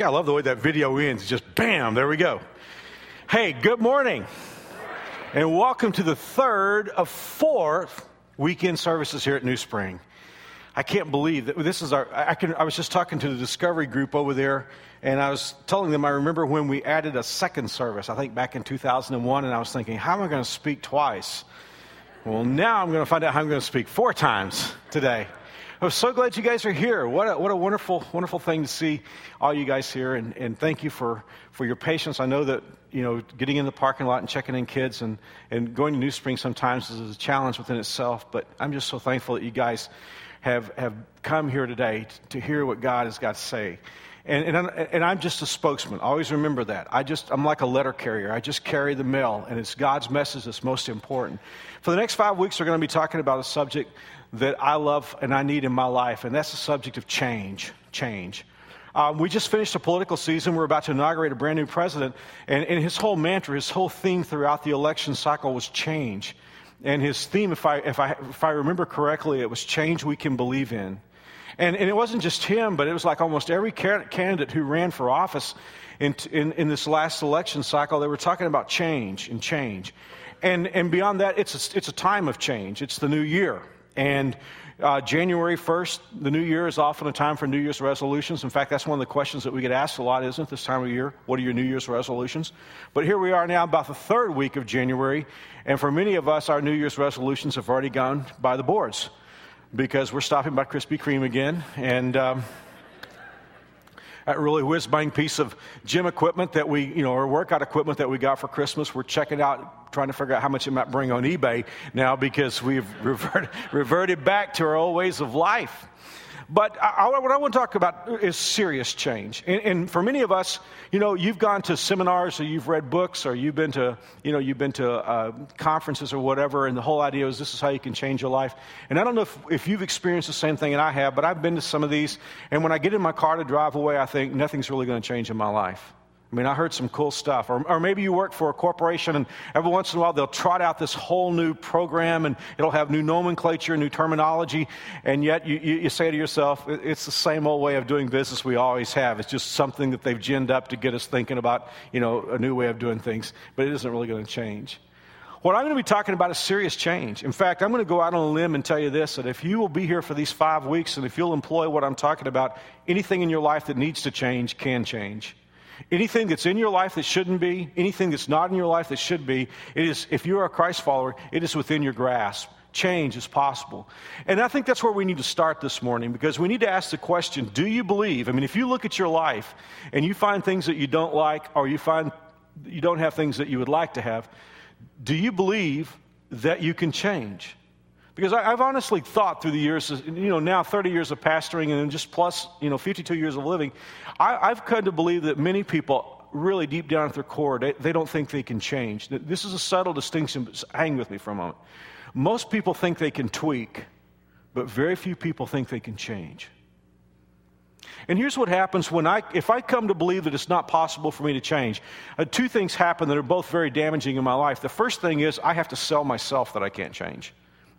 Yeah, I love the way that video ends. Just bam, there we go. Hey, good morning. And welcome to the third of four weekend services here at New Spring. I can't believe that this is our. I, can, I was just talking to the Discovery group over there, and I was telling them I remember when we added a second service, I think back in 2001, and I was thinking, how am I going to speak twice? Well, now I'm going to find out how I'm going to speak four times today. I'm so glad you guys are here. What a, what a wonderful, wonderful thing to see all you guys here. And, and thank you for, for your patience. I know that, you know, getting in the parking lot and checking in kids and, and going to New Spring sometimes is a challenge within itself. But I'm just so thankful that you guys have, have come here today to, to hear what God has got to say. And, and, I'm, and I'm just a spokesman. Always remember that. I just, I'm like a letter carrier. I just carry the mail, and it's God's message that's most important. For the next five weeks, we're going to be talking about a subject that I love and I need in my life, and that's the subject of change. Change. Um, we just finished a political season. We're about to inaugurate a brand new president, and, and his whole mantra, his whole theme throughout the election cycle was change. And his theme, if I, if I, if I remember correctly, it was change we can believe in. And, and it wasn't just him, but it was like almost every candidate who ran for office in, in, in this last election cycle, they were talking about change and change. And, and beyond that, it's a, it's a time of change. It's the new year. And uh, January 1st, the new year is often a time for New Year's resolutions. In fact, that's one of the questions that we get asked a lot, isn't it, this time of year? What are your New Year's resolutions? But here we are now, about the third week of January, and for many of us, our New Year's resolutions have already gone by the boards because we're stopping by Krispy Kreme again. And. Um, that really whiz bang piece of gym equipment that we, you know, or workout equipment that we got for Christmas. We're checking out, trying to figure out how much it might bring on eBay now because we've reverted, reverted back to our old ways of life. But I, what I want to talk about is serious change. And, and, for many of us, you know, you've gone to seminars or you've read books or you've been to, you know, you've been to uh, conferences or whatever, and the whole idea is this is how you can change your life. And I don't know if, if you've experienced the same thing that I have, but I've been to some of these, and when I get in my car to drive away, I think nothing's really going to change in my life. I mean, I heard some cool stuff. Or, or, maybe you work for a corporation and every once in a while they'll trot out this whole new program and it'll have new nomenclature, new terminology, and yet you, you, you say to yourself, it's the same old way of doing business we always have. It's just something that they've ginned up to get us thinking about, you know, a new way of doing things, but it isn't really going to change. What I'm going to be talking about is serious change. In fact, I'm going to go out on a limb and tell you this that if you will be here for these five weeks and if you'll employ what I'm talking about, anything in your life that needs to change can change. Anything that's in your life that shouldn't be, anything that's not in your life that should be, it is, if you're a Christ follower, it is within your grasp. Change is possible. And I think that's where we need to start this morning because we need to ask the question do you believe? I mean, if you look at your life and you find things that you don't like or you find you don't have things that you would like to have, do you believe that you can change? Because I, have honestly thought through the years, you know, now 30 years of pastoring and just plus, you know, 52 years of living, I, have come to believe that many people really deep down at their core, they, they don't think they can change. This is a subtle distinction, but hang with me for a moment. Most people think they can tweak, but very few people think they can change. And here's what happens when I, if I come to believe that it's not possible for me to change. Uh, two things happen that are both very damaging in my life. The first thing is I have to sell myself that I can't change.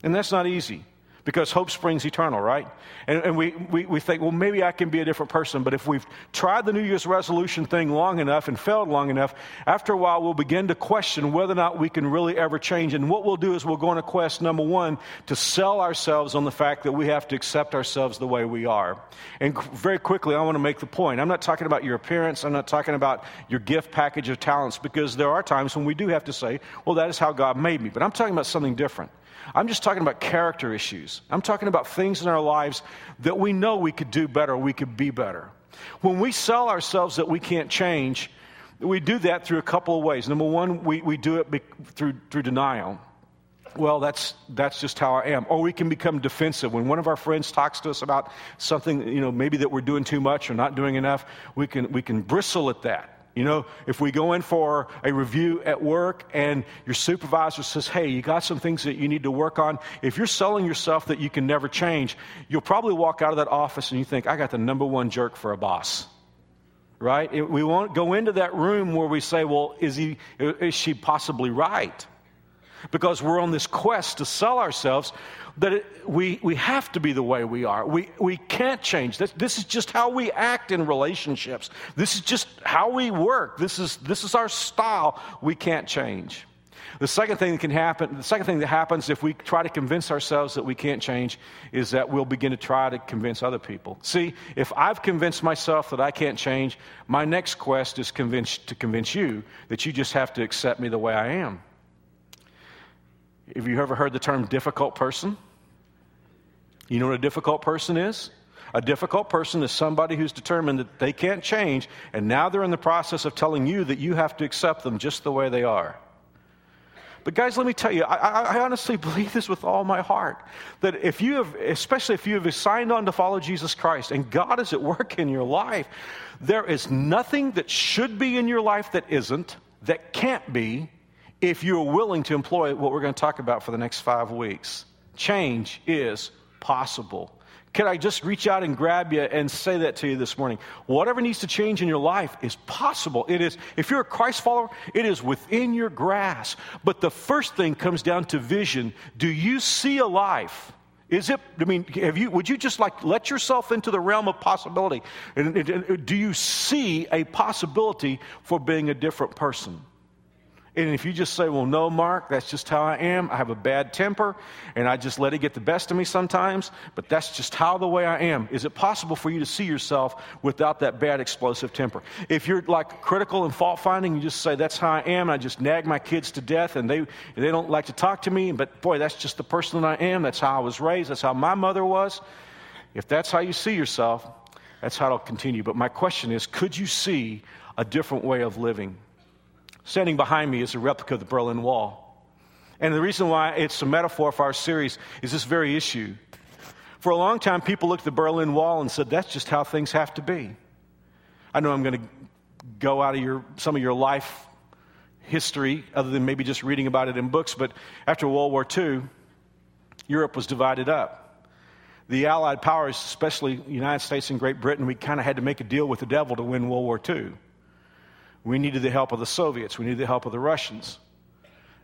And that's not easy because hope springs eternal, right? And, and we, we, we think, well, maybe I can be a different person. But if we've tried the New Year's resolution thing long enough and failed long enough, after a while we'll begin to question whether or not we can really ever change. And what we'll do is we'll go on a quest, number one, to sell ourselves on the fact that we have to accept ourselves the way we are. And very quickly, I want to make the point. I'm not talking about your appearance, I'm not talking about your gift package of talents, because there are times when we do have to say, well, that is how God made me. But I'm talking about something different. I'm just talking about character issues. I'm talking about things in our lives that we know we could do better, we could be better. When we sell ourselves that we can't change, we do that through a couple of ways. Number one, we, we do it be, through, through denial. Well, that's, that's just how I am. Or we can become defensive. When one of our friends talks to us about something, you know, maybe that we're doing too much or not doing enough, we can, we can bristle at that. You know, if we go in for a review at work and your supervisor says, hey, you got some things that you need to work on, if you're selling yourself that you can never change, you'll probably walk out of that office and you think, I got the number one jerk for a boss. Right? We won't go into that room where we say, well, is, he, is she possibly right? Because we're on this quest to sell ourselves that it, we, we have to be the way we are. We, we can't change. This, this is just how we act in relationships. This is just how we work. This is, this is our style. We can't change. The second thing that can happen, the second thing that happens if we try to convince ourselves that we can't change is that we'll begin to try to convince other people. See, if I've convinced myself that I can't change, my next quest is convince, to convince you that you just have to accept me the way I am. Have you ever heard the term difficult person? You know what a difficult person is? A difficult person is somebody who's determined that they can't change, and now they're in the process of telling you that you have to accept them just the way they are. But, guys, let me tell you, I, I, honestly believe this with all my heart that if you have, especially if you have signed on to follow Jesus Christ and God is at work in your life, there is nothing that should be in your life that isn't, that can't be, if you're willing to employ what we're going to talk about for the next five weeks. Change is possible. Can I just reach out and grab you and say that to you this morning? Whatever needs to change in your life is possible. It is, if you're a Christ follower, it is within your grasp. But the first thing comes down to vision. Do you see a life? Is it, I mean, have you, would you just like let yourself into the realm of possibility? And, and, and do you see a possibility for being a different person? And if you just say, well, no, Mark, that's just how I am. I have a bad temper and I just let it get the best of me sometimes, but that's just how the way I am. Is it possible for you to see yourself without that bad explosive temper? If you're like critical and fault finding, you just say, that's how I am. I just nag my kids to death and they, they don't like to talk to me, but boy, that's just the person that I am. That's how I was raised. That's how my mother was. If that's how you see yourself, that's how it'll continue. But my question is, could you see a different way of living? Standing behind me is a replica of the Berlin Wall. And the reason why it's a metaphor for our series is this very issue. For a long time, people looked at the Berlin Wall and said, that's just how things have to be. I know I'm going to go out of your, some of your life history, other than maybe just reading about it in books, but after World War II, Europe was divided up. The Allied powers, especially the United States and Great Britain, we kind of had to make a deal with the devil to win World War II. We needed the help of the Soviets, we needed the help of the Russians.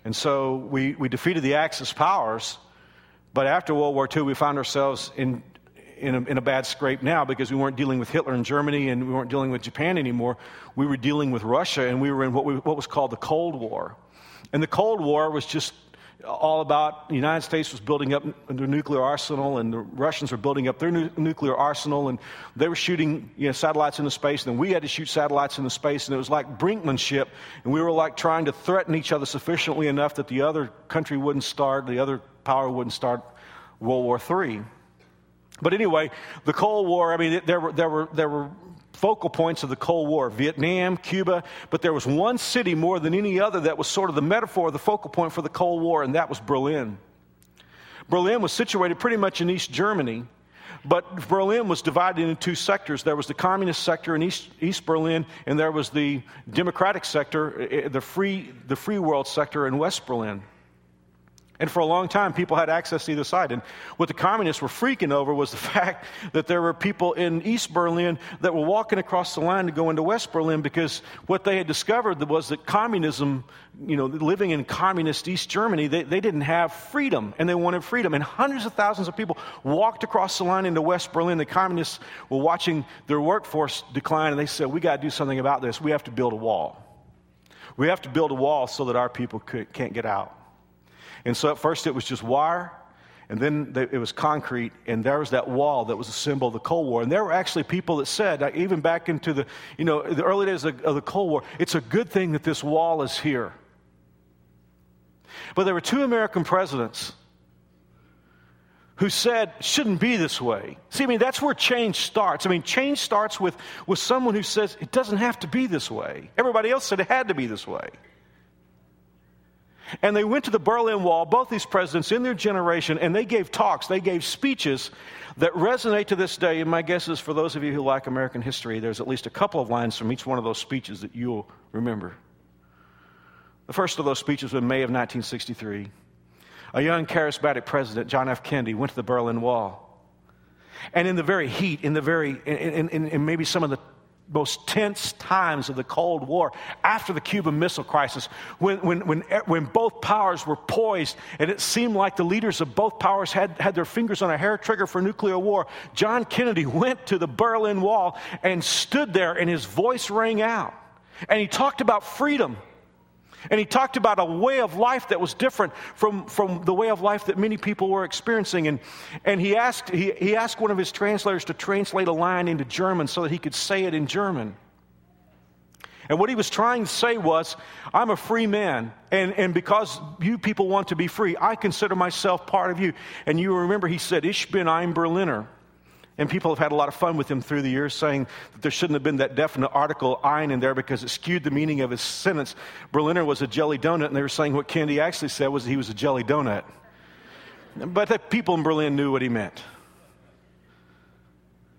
And so we, we defeated the Axis powers, but after World War II, we found ourselves in, in a, in a, bad scrape now because we weren't dealing with Hitler and Germany and we weren't dealing with Japan anymore. We were dealing with Russia and we were in what, we, what was called the Cold War. And the Cold War was just all about the United States was building up their nuclear arsenal, and the Russians were building up their nu- nuclear arsenal, and they were shooting you know, satellites into space, and then we had to shoot satellites into space, and it was like brinkmanship, and we were like trying to threaten each other sufficiently enough that the other country wouldn't start, the other power wouldn't start World War III. But anyway, the Cold War, I mean, there were, there were, there were focal points of the Cold War Vietnam, Cuba, but there was one city more than any other that was sort of the metaphor, the focal point for the Cold War, and that was Berlin. Berlin was situated pretty much in East Germany, but Berlin was divided into two sectors. There was the communist sector in East, East Berlin, and there was the democratic sector, eh, eh, the free, the free world sector in West Berlin. And for a long time, people had access to either side. And what the communists were freaking over was the fact that there were people in East Berlin that were walking across the line to go into West Berlin because what they had discovered was that communism, you know, living in communist East Germany, they, they didn't have freedom and they wanted freedom. And hundreds of thousands of people walked across the line into West Berlin. The communists were watching their workforce decline and they said, We got to do something about this. We have to build a wall. We have to build a wall so that our people could, can't get out. And so at first it was just wire, and then it was concrete, and there was that wall that was a symbol of the Cold War. And there were actually people that said, uh, even back into the, you know, the early days of the Cold War, it's a good thing that this wall is here. But there were two American presidents who said shouldn't be this way. See, I mean, that's where change starts. I mean, change starts with, with someone who says it doesn't have to be this way. Everybody else said it had to be this way. And they went to the Berlin Wall, both these presidents in their generation, and they gave talks, they gave speeches that resonate to this day. And my guess is for those of you who like American history, there's at least a couple of lines from each one of those speeches that you'll remember. The first of those speeches was in May of 1963. A young charismatic president, John F. Kennedy, went to the Berlin Wall. And in the very heat, in the very, in, in, in maybe some of the most tense times of the Cold War after the Cuban Missile Crisis, when, when, when, when both powers were poised and it seemed like the leaders of both powers had, had their fingers on a hair trigger for nuclear war, John Kennedy went to the Berlin Wall and stood there and his voice rang out. And he talked about freedom. And he talked about a way of life that was different from, from the way of life that many people were experiencing. And, and he, asked, he, he asked one of his translators to translate a line into German so that he could say it in German. And what he was trying to say was, I'm a free man, and, and because you people want to be free, I consider myself part of you. And you remember he said, Ich bin ein Berliner. And people have had a lot of fun with him through the years, saying that there shouldn't have been that definite article ein in there because it skewed the meaning of his sentence. Berliner was a jelly donut, and they were saying what Kennedy actually said was he was a jelly donut. But the people in Berlin knew what he meant.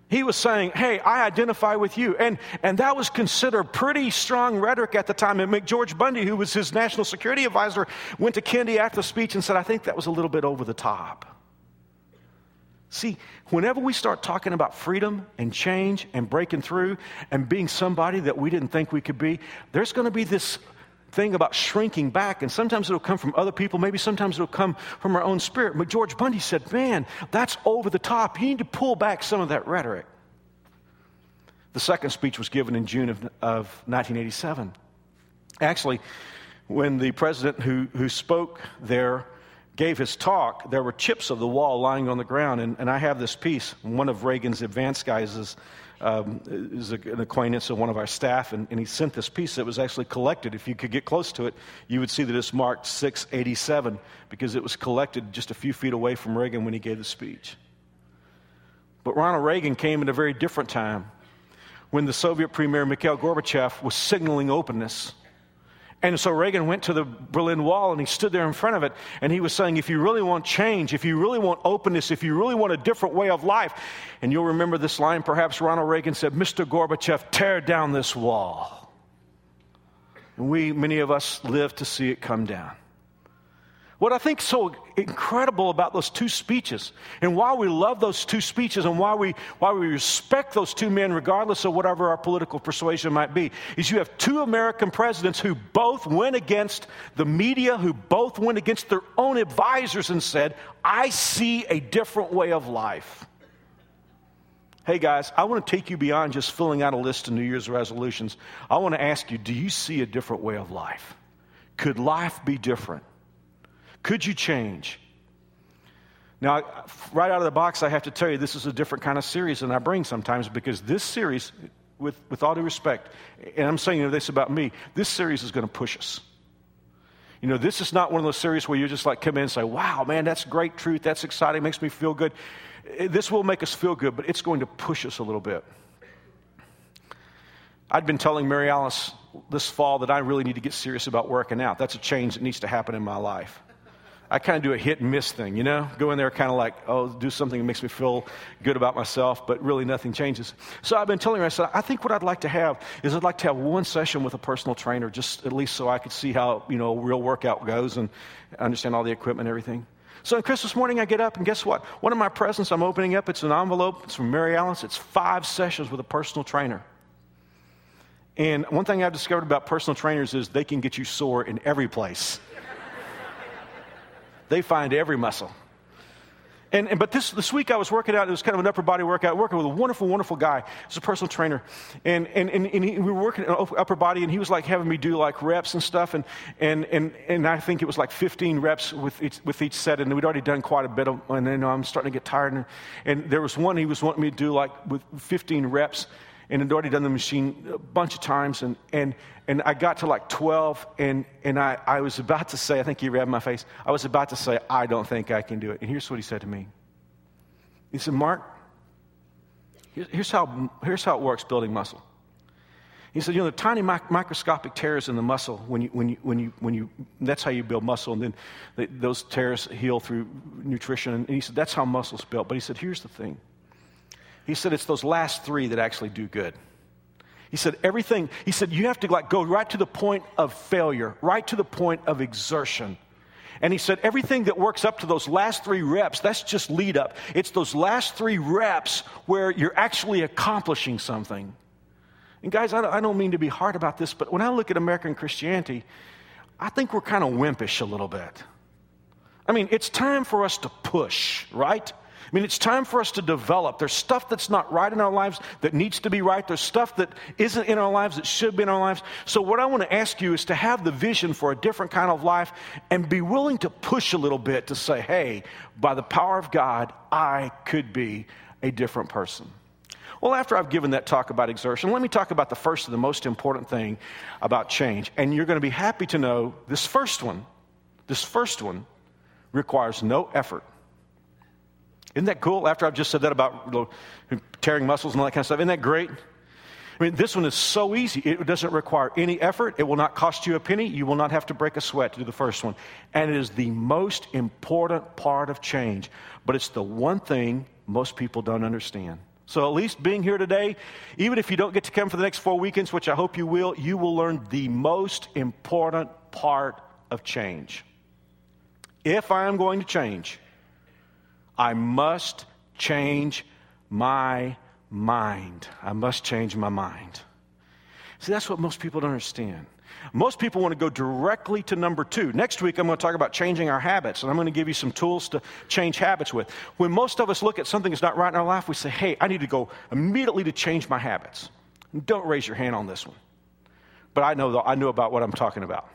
He was saying, Hey, I identify with you. And, and that was considered pretty strong rhetoric at the time. And George Bundy, who was his national security advisor, went to Kennedy after the speech and said, I think that was a little bit over the top. See, whenever we start talking about freedom and change and breaking through and being somebody that we didn't think we could be, there's going to be this thing about shrinking back. And sometimes it'll come from other people, maybe sometimes it'll come from our own spirit. But George Bundy said, Man, that's over the top. You need to pull back some of that rhetoric. The second speech was given in June of, of 1987. Actually, when the president who, who spoke there gave his talk, there were chips of the wall lying on the ground. And, and I have this piece. One of Reagan's advanced guys is, um, is an acquaintance of one of our staff, and, and he sent this piece that was actually collected. If you could get close to it, you would see that it's marked 687 because it was collected just a few feet away from Reagan when he gave the speech. But Ronald Reagan came at a very different time when the Soviet Premier Mikhail Gorbachev was signaling openness and so Reagan went to the Berlin Wall and he stood there in front of it and he was saying, if you really want change, if you really want openness, if you really want a different way of life, and you'll remember this line, perhaps Ronald Reagan said, Mr. Gorbachev, tear down this wall. And we, many of us, live to see it come down. What I think so incredible about those two speeches, and why we love those two speeches, and why we, why we respect those two men, regardless of whatever our political persuasion might be, is you have two American presidents who both went against the media, who both went against their own advisors and said, I see a different way of life. Hey guys, I want to take you beyond just filling out a list of New Year's resolutions. I want to ask you do you see a different way of life? Could life be different? Could you change? Now, right out of the box, I have to tell you, this is a different kind of series than I bring sometimes because this series, with, with all due respect, and I'm saying this about me, this series is going to push us. You know, this is not one of those series where you just like come in and say, wow, man, that's great truth, that's exciting, makes me feel good. This will make us feel good, but it's going to push us a little bit. I'd been telling Mary Alice this fall that I really need to get serious about working out. That's a change that needs to happen in my life. I kind of do a hit and miss thing, you know? Go in there kind of like, oh, do something that makes me feel good about myself, but really nothing changes. So I've been telling her, I said, I think what I'd like to have is I'd like to have one session with a personal trainer, just at least so I could see how, you know, a real workout goes and understand all the equipment and everything. So on Christmas morning, I get up, and guess what? One of my presents I'm opening up, it's an envelope. It's from Mary Alice. It's five sessions with a personal trainer. And one thing I've discovered about personal trainers is they can get you sore in every place. They find every muscle. And, and, but this, this week I was working out, it was kind of an upper body workout, working with a wonderful, wonderful guy. He's a personal trainer. And, and, and, and he, we were working upper body, and he was like having me do like reps and stuff. And, and, and, and I think it was like 15 reps with each, with each set. And we'd already done quite a bit of, and then I'm starting to get tired. And, and there was one he was wanting me to do like with 15 reps and had already done the machine a bunch of times. And, and, and I got to like 12, and, and I, I was about to say, I think he read my face, I was about to say, I don't think I can do it. And here's what he said to me He said, Mark, here's how, here's how it works building muscle. He said, you know, the tiny mic- microscopic tears in the muscle, when you, when you, when you, when you, that's how you build muscle. And then those tears heal through nutrition. And he said, that's how muscle's built. But he said, here's the thing he said it's those last three that actually do good. He said everything, he said you have to like go right to the point of failure, right to the point of exertion. And he said everything that works up to those last three reps, that's just lead up. It's those last three reps where you're actually accomplishing something. And guys, I don't mean to be hard about this, but when I look at American Christianity, I think we're kind of wimpish a little bit. I mean, it's time for us to push, right? I mean, it's time for us to develop. There's stuff that's not right in our lives that needs to be right. There's stuff that isn't in our lives that should be in our lives. So, what I want to ask you is to have the vision for a different kind of life and be willing to push a little bit to say, hey, by the power of God, I could be a different person. Well, after I've given that talk about exertion, let me talk about the first and the most important thing about change. And you're going to be happy to know this first one, this first one requires no effort. Isn't that cool? After I've just said that about tearing muscles and all that kind of stuff, isn't that great? I mean, this one is so easy. It doesn't require any effort. It will not cost you a penny. You will not have to break a sweat to do the first one. And it is the most important part of change. But it's the one thing most people don't understand. So, at least being here today, even if you don't get to come for the next four weekends, which I hope you will, you will learn the most important part of change. If I am going to change, I must change my mind. I must change my mind. See, that's what most people don't understand. Most people want to go directly to number two. Next week, I'm going to talk about changing our habits, and I'm going to give you some tools to change habits with. When most of us look at something that's not right in our life, we say, hey, I need to go immediately to change my habits. Don't raise your hand on this one. But I know, I know about what I'm talking about.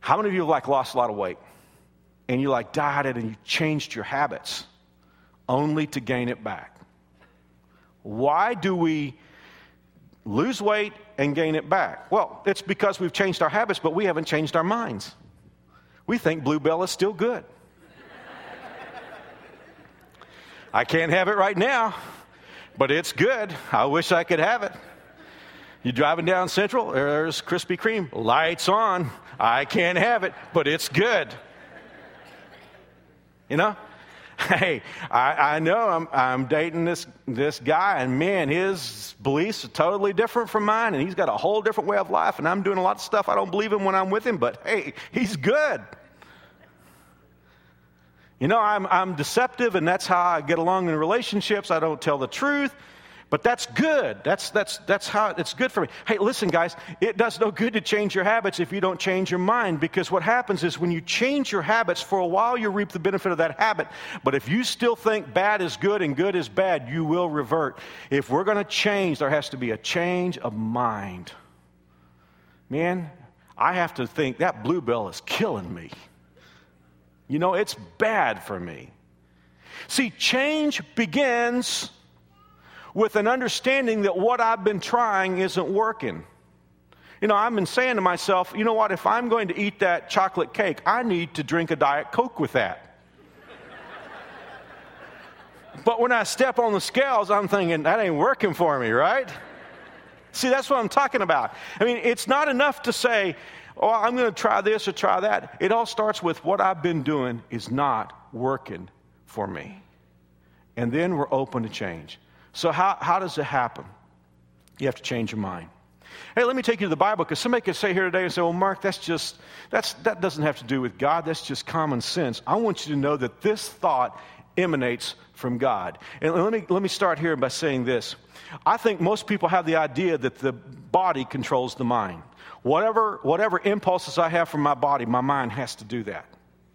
How many of you have like lost a lot of weight? And you like dieted and you changed your habits only to gain it back. Why do we lose weight and gain it back? Well, it's because we've changed our habits, but we haven't changed our minds. We think Blue Bell is still good. I can't have it right now, but it's good. I wish I could have it. You driving down Central, there's Krispy Kreme, lights on. I can't have it, but it's good. You know? Hey, I, I know I'm, I'm dating this, this guy, and man, his beliefs are totally different from mine, and he's got a whole different way of life, and I'm doing a lot of stuff I don't believe in when I'm with him, but hey, he's good. You know, I'm, I'm deceptive, and that's how I get along in relationships. I don't tell the truth. But that's good. That's, that's, that's how it's good for me. Hey, listen, guys, it does no good to change your habits if you don't change your mind because what happens is when you change your habits, for a while you reap the benefit of that habit. But if you still think bad is good and good is bad, you will revert. If we're going to change, there has to be a change of mind. Man, I have to think that Blue Bell is killing me. You know, it's bad for me. See, change begins with an understanding that what I've been trying isn't working. You know, I've been saying to myself, you know what, if I'm going to eat that chocolate cake, I need to drink a Diet Coke with that. but when I step on the scales, I'm thinking, that ain't working for me, right? See, that's what I'm talking about. I mean, it's not enough to say, oh, I'm going to try this or try that. It all starts with what I've been doing is not working for me. And then we're open to change. So, how, how does it happen? You have to change your mind. Hey, let me take you to the Bible because somebody could say here today and say, well, Mark, that's just, that's, that doesn't have to do with God. That's just common sense. I want you to know that this thought emanates from God. And let me, let me start here by saying this. I think most people have the idea that the body controls the mind. Whatever, whatever impulses I have from my body, my mind has to do that.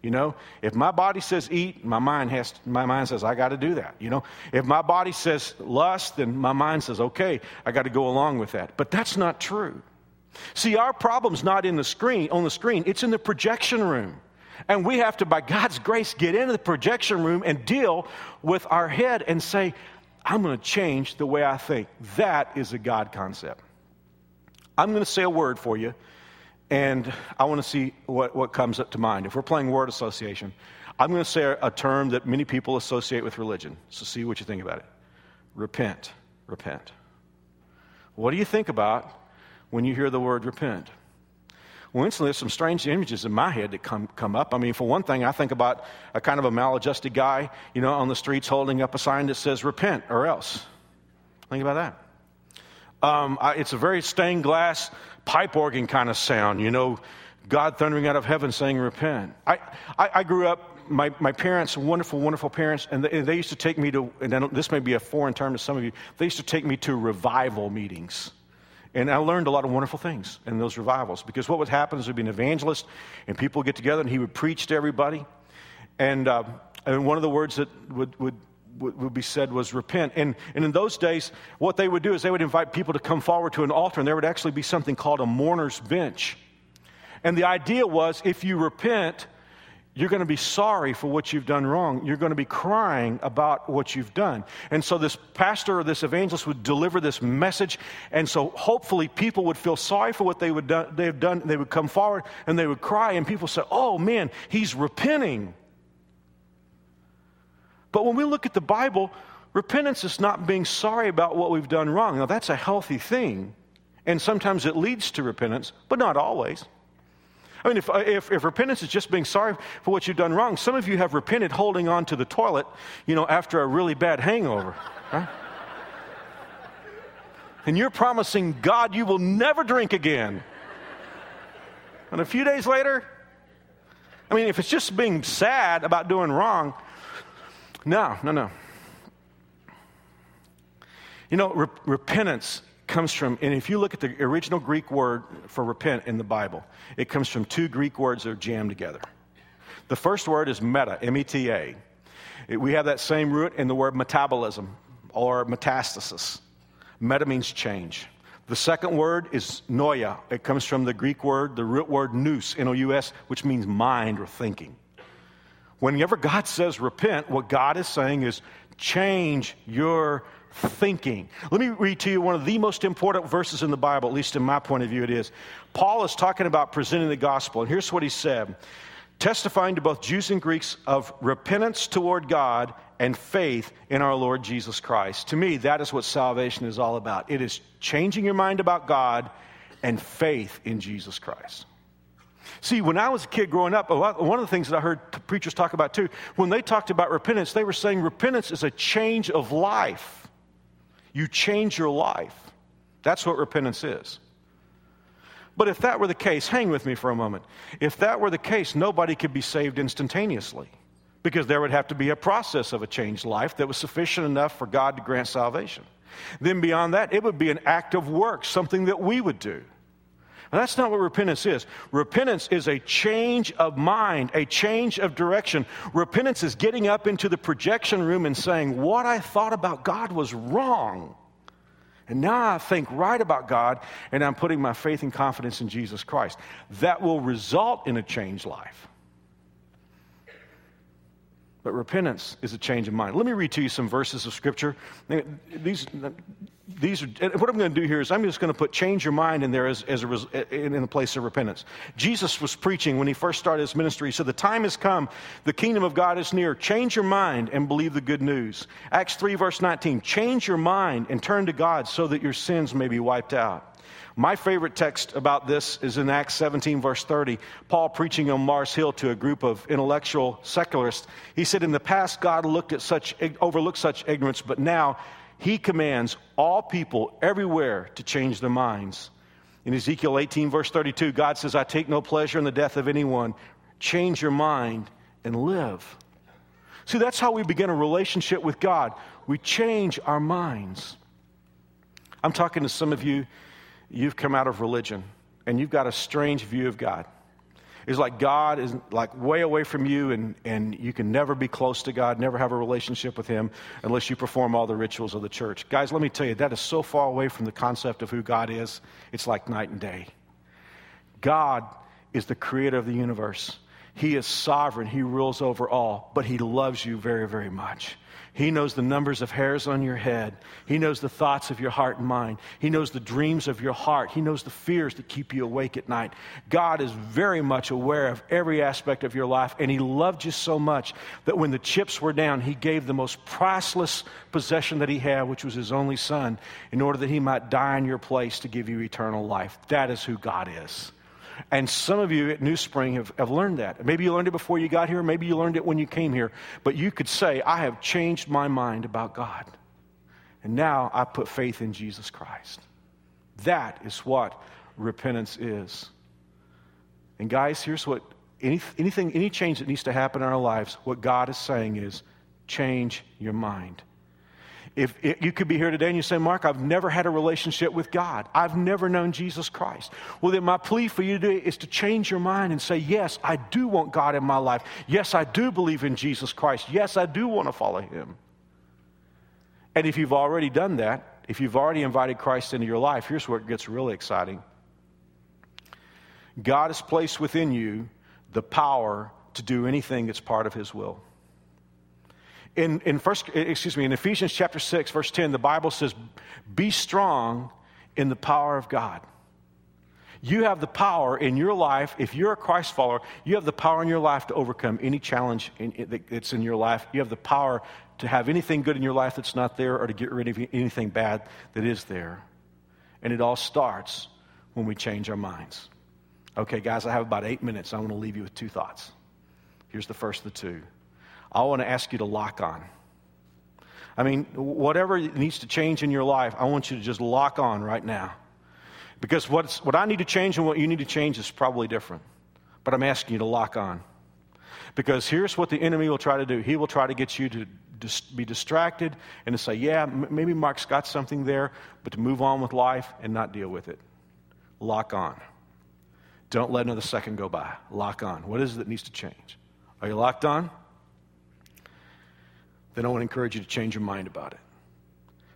You know, if my body says eat, my mind has my mind says I got to do that. You know, if my body says lust, then my mind says okay, I got to go along with that. But that's not true. See, our problem's not in the screen on the screen; it's in the projection room. And we have to, by God's grace, get into the projection room and deal with our head and say, I'm going to change the way I think. That is a God concept. I'm going to say a word for you and I want to see what, what comes up to mind. If we're playing word association, I'm going to say a, term that many people associate with religion. So see what you think about it. Repent. Repent. What do you think about when you hear the word repent? Well, instantly, there's some strange images in my head that come, come up. I mean, for one thing, I think about a kind of a maladjusted guy, you know, on the streets holding up a sign that says repent or else. Think about that. Um, I, it's a very stained glass pipe organ kind of sound, you know, God thundering out of heaven saying, Repent. I, I, I grew up my, my parents, wonderful, wonderful parents, and they, they, used to take me to, and this may be a foreign term to some of you, they used to take me to revival meetings. And I learned a lot of wonderful things in those revivals because what would happen is there'd be an evangelist and people would get together and he would preach to everybody. And, uh, and one of the words that would, would, would be said was repent. And, and in those days, what they would do is they would invite people to come forward to an altar and there would actually be something called a mourner's bench. And the idea was if you repent, you're going to be sorry for what you've done wrong. You're going to be crying about what you've done. And so this pastor or this evangelist would deliver this message. And so hopefully people would feel sorry for what they would do, they have done. They would come forward and they would cry. And people say, oh man, he's repenting. But when we look at the Bible, repentance is not being sorry about what we've done wrong. Now that's a healthy thing. And sometimes it leads to repentance, but not always. I mean, if, uh, if, if, repentance is just being sorry for what you've done wrong, some of you have repented holding on to the toilet, you know, after a really bad hangover. Right? and you're promising God you will never drink again. And a few days later, I mean, if it's just being sad about doing wrong, no, no, no. You know, re- repentance comes from, and if you look at the original Greek word for repent in the Bible, it comes from two Greek words that are jammed together. The first word is meta, M E T A. We have that same root in the word metabolism or metastasis. Meta means change. The second word is noia. It comes from the Greek word, the root word nous, N O U S, which means mind or thinking. Whenever God says repent, what God is saying is change your thinking. Let me read to you one of the most important verses in the Bible, at least in my point of view, it is. Paul is talking about presenting the gospel, and here's what he said testifying to both Jews and Greeks of repentance toward God and faith in our Lord Jesus Christ. To me, that is what salvation is all about. It is changing your mind about God and faith in Jesus Christ. See, when I was a kid growing up, one of the things that I heard preachers talk about too, when they talked about repentance, they were saying repentance is a change of life. You change your life. That's what repentance is. But if that were the case, hang with me for a moment. If that were the case, nobody could be saved instantaneously because there would have to be a process of a changed life that was sufficient enough for God to grant salvation. Then, beyond that, it would be an act of work, something that we would do. That's not what repentance is. Repentance is a change of mind, a change of direction. Repentance is getting up into the projection room and saying, What I thought about God was wrong. And now I think right about God, and I'm putting my faith and confidence in Jesus Christ. That will result in a changed life. But repentance is a change of mind. Let me read to you some verses of Scripture. These, these are, what I'm going to do here is I'm just going to put change your mind in there as, as a, in, the place of repentance. Jesus was preaching when he first started his ministry. He said, The time has come, the kingdom of God is near. Change your mind and believe the good news. Acts 3, verse 19 change your mind and turn to God so that your sins may be wiped out. My favorite text about this is in Acts 17, verse 30. Paul preaching on Mars Hill to a group of intellectual secularists. He said, In the past, God looked at such, overlooked such ignorance, but now he commands all people everywhere to change their minds. In Ezekiel 18, verse 32, God says, I take no pleasure in the death of anyone. Change your mind and live. See, that's how we begin a relationship with God. We change our minds. I'm talking to some of you you've come out of religion and you've got a strange view of God. It's like God is like way away from you, and, and you can never be close to God, never have a relationship with Him unless you perform all the rituals of the church. Guys, let me tell you, that is so far away from the concept of who God is, it's like night and day. God is the creator of the universe. He is sovereign. He rules over all, but He loves you very, very much. He knows the numbers of hairs on your head. He knows the thoughts of your heart and mind. He knows the dreams of your heart. He knows the fears that keep you awake at night. God is very much aware of every aspect of your life, and He loved you so much that when the chips were down, He gave the most priceless possession that He had, which was His only Son, in order that He might die in your place to give you eternal life. That is who God is. And some of you at New Spring have, have learned that. Maybe you learned it before you got here, maybe you learned it when you came here. But you could say, I have changed my mind about God. And now I put faith in Jesus Christ. That is what repentance is. And guys, here's what any, anything, any change that needs to happen in our lives, what God is saying is change your mind. If you could be here today and you say, Mark, I've never had a relationship with God. I've never known Jesus Christ. Well, then my plea for you today is to change your mind and say, Yes, I do want God in my life. Yes, I do believe in Jesus Christ. Yes, I do want to follow him. And if you've already done that, if you've already invited Christ into your life, here's where it gets really exciting. God has placed within you the power to do anything that's part of his will. In, in first, eh, excuse me, in Ephesians chapter 6, verse 10, the Bible says, Be strong in the power of God. You have the power in your life, if you're a Christ follower, you have the power in your life to overcome any challenge in, that's in your life. You have the power to have anything good in your life that's not there or to get rid of anything bad that is there. And it all starts when we change our minds. Okay, guys, I have about eight minutes. I want to leave you with two thoughts. Here's the first of the two. I want to ask you to lock on. I mean, whatever needs to change in your life, I want you to just lock on right now. Because what's, what I need to change and what you need to change is probably different. But I'm asking you to lock on. Because here's what the enemy will try to do he will try to get you to dis- be distracted and to say, yeah, m- maybe Mark's got something there, but to move on with life and not deal with it. Lock on. Don't let another second go by. Lock on. What is it that needs to change? Are you locked on? Then I want to encourage you to change your mind about it.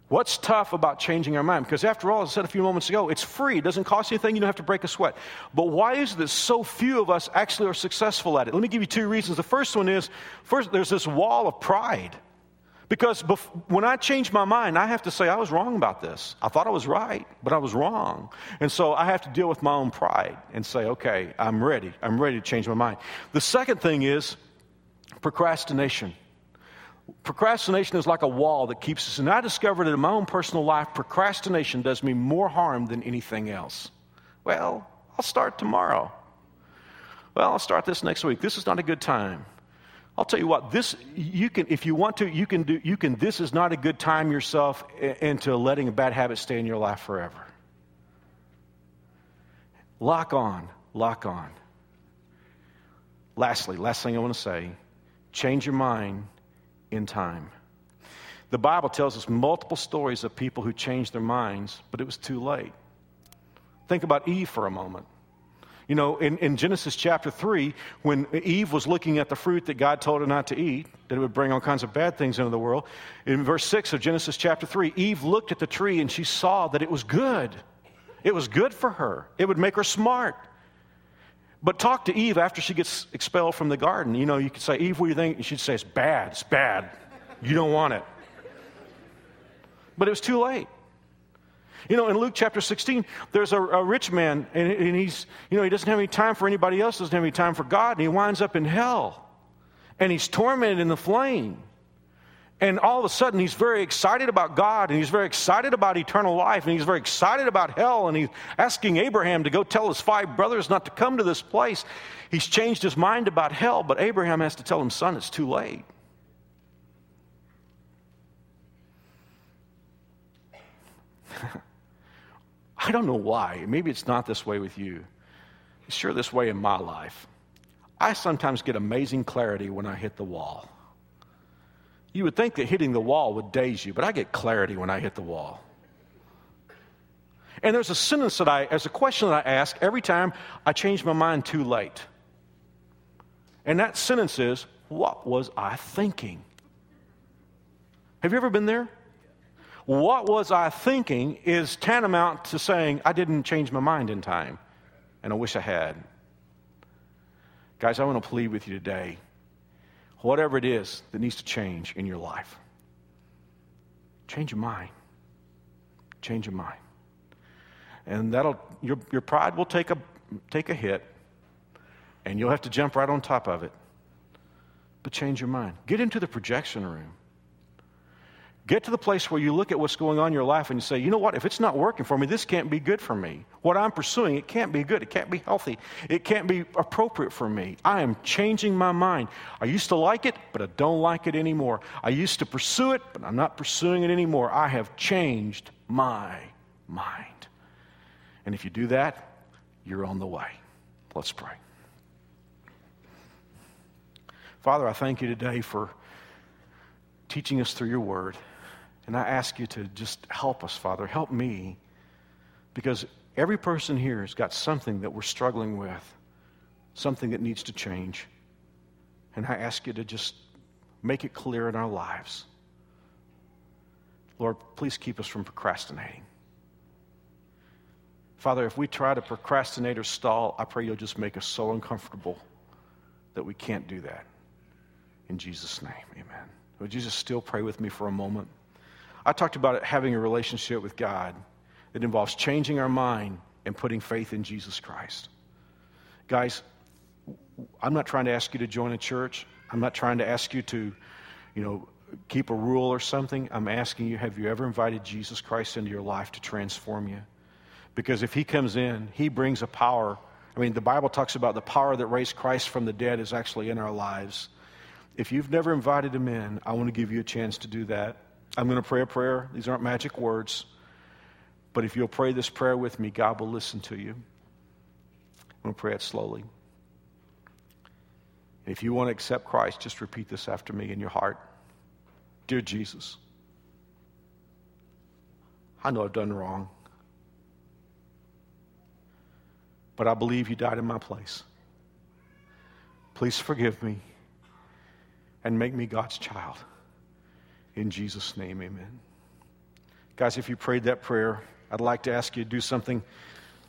What's tough about changing our mind? Because after all, as I said a few moments ago, it's free. It doesn't cost you anything. You don't have to break a sweat. But why is it that so few of us actually are successful at it? Let me give you two reasons. The first one is, first, there's this wall of pride. Because when I change my mind, I have to say, I was wrong about this. I thought I was right, but I was wrong. And so I have to deal with my own pride and say, okay, I'm ready. I'm ready to change my mind. The second thing is procrastination. Procrastination is like a wall that keeps us. And I discovered that in my own personal life, procrastination does me more harm than anything else. Well, I'll start tomorrow. Well, I'll start this next week. This is not a good time. I'll tell you what, this, you can, if you want to, you can do, you can, this is not a good time yourself into letting a bad habit stay in your life forever. Lock on, lock on. Lastly, last thing I want to say change your mind in time. The Bible tells us multiple stories of people who changed their minds, but it was too late. Think about Eve for a moment. You know, in, in Genesis chapter 3, when Eve was looking at the fruit that God told her not to eat, that it would bring all kinds of bad things into the world, in verse 6 of Genesis chapter 3, Eve looked at the tree and she saw that it was good. It was good for her, it would make her smart. But talk to Eve after she gets expelled from the garden. You know, you could say, Eve, what do you think? And She'd say, It's bad, it's bad. You don't want it. But it was too late. You know, in Luke chapter 16, there's a, a rich man, and, and, he's, you know, he doesn't have any time for anybody else, doesn't have any time for God, and he winds up in hell. And he's tormented in the flame. And all of a sudden, he's very excited about God, and he's very excited about eternal life, and he's very excited about hell, and he's asking Abraham to go tell his five brothers not to come to this place. He's changed his mind about hell, but Abraham has to tell him, son, it's too late. I don't know why. Maybe it's not this way with you. It's sure this way in my life. I sometimes get amazing clarity when I hit the wall. You would think that hitting the wall would daze you, but I get clarity when I hit the wall. And there's a sentence that I, as a question that I ask every time I change my mind too late. And that sentence is, What was I thinking? Have you ever been there? What was I thinking is tantamount to saying, I didn't change my mind in time, and I wish I had. Guys, I want to plead with you today. Whatever it is that needs to change in your life, change your mind. Change your mind. And that'll your, your pride will take a take a hit, and you'll have to jump right on top of it. But change your mind. Get into the projection room. Get to the place where you look at what's going on in your life and you say, you know what, if it's not working for me, this can't be good for me. What I'm pursuing, it can't be good. It can't be healthy. It can't be appropriate for me. I am changing my mind. I used to like it, but I don't like it anymore. I used to pursue it, but I'm not pursuing it anymore. I have changed my mind. And if you do that, you're on the way. Let's pray. Father, I thank you today for teaching us through your word. And I ask you to just help us, Father. Help me. Because every person here has got something that we're struggling with, something that needs to change. And I ask you to just make it clear in our lives. Lord, please keep us from procrastinating. Father, if we try to procrastinate or stall, I pray you'll just make us so uncomfortable that we can't do that. In Jesus' name, amen. Would you just still pray with me for a moment? I talked about it, having a relationship with God that involves changing our mind and putting faith in Jesus Christ. Guys, I'm not trying to ask you to join a church. I'm not trying to ask you to, you know, keep a rule or something. I'm asking you, have you ever invited Jesus Christ into your life to transform you? Because if he comes in, he brings a power. I mean, the Bible talks about the power that raised Christ from the dead is actually in our lives. If you've never invited him in, I want to give you a chance to do that. I'm going to pray a prayer. These aren't magic words. But if you'll pray this prayer with me, God will listen to you. I'm going to pray it slowly. And if you want to accept Christ, just repeat this after me in your heart. Dear Jesus, I know I've done wrong, but I believe you died in my place. Please forgive me and make me God's child. In Jesus' name, amen. Guys, if you prayed that prayer, I'd like to ask you to do something.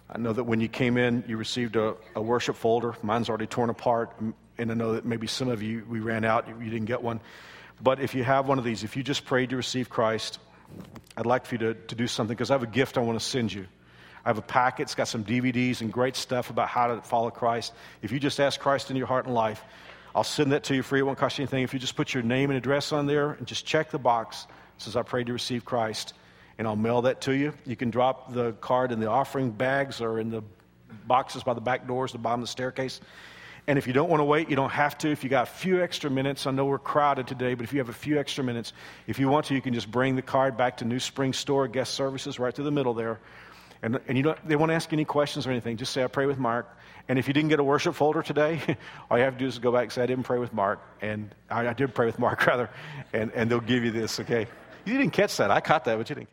I know that when you came in, you received a, a worship folder. Mine's already torn apart, and I know that maybe some of you, we ran out, you didn't get one. But if you have one of these, if you just prayed to receive Christ, I'd like for you to, to do something because I have a gift I want to send you. I have a packet, it's got some DVDs and great stuff about how to follow Christ. If you just ask Christ in your heart and life, I'll send that to you free. It won't cost you anything. If you just put your name and address on there and just check the box, says I prayed to receive Christ, and I'll mail that to you. You can drop the card in the offering bags or in the boxes by the back doors, the bottom of the staircase. And if you don't want to wait, you don't have to. If you got a few extra minutes, I know we're crowded today, but if you have a few extra minutes, if you want to, you can just bring the card back to New Spring Store Guest Services right through the middle there. And, and you don't, they won't ask any questions or anything. Just say, I pray with Mark. And if you didn't get a worship folder today, all you have to do is go back and say, I didn't pray with Mark. And I, I did pray with Mark, rather. And, and they'll give you this, okay? You didn't catch that. I caught that, but you didn't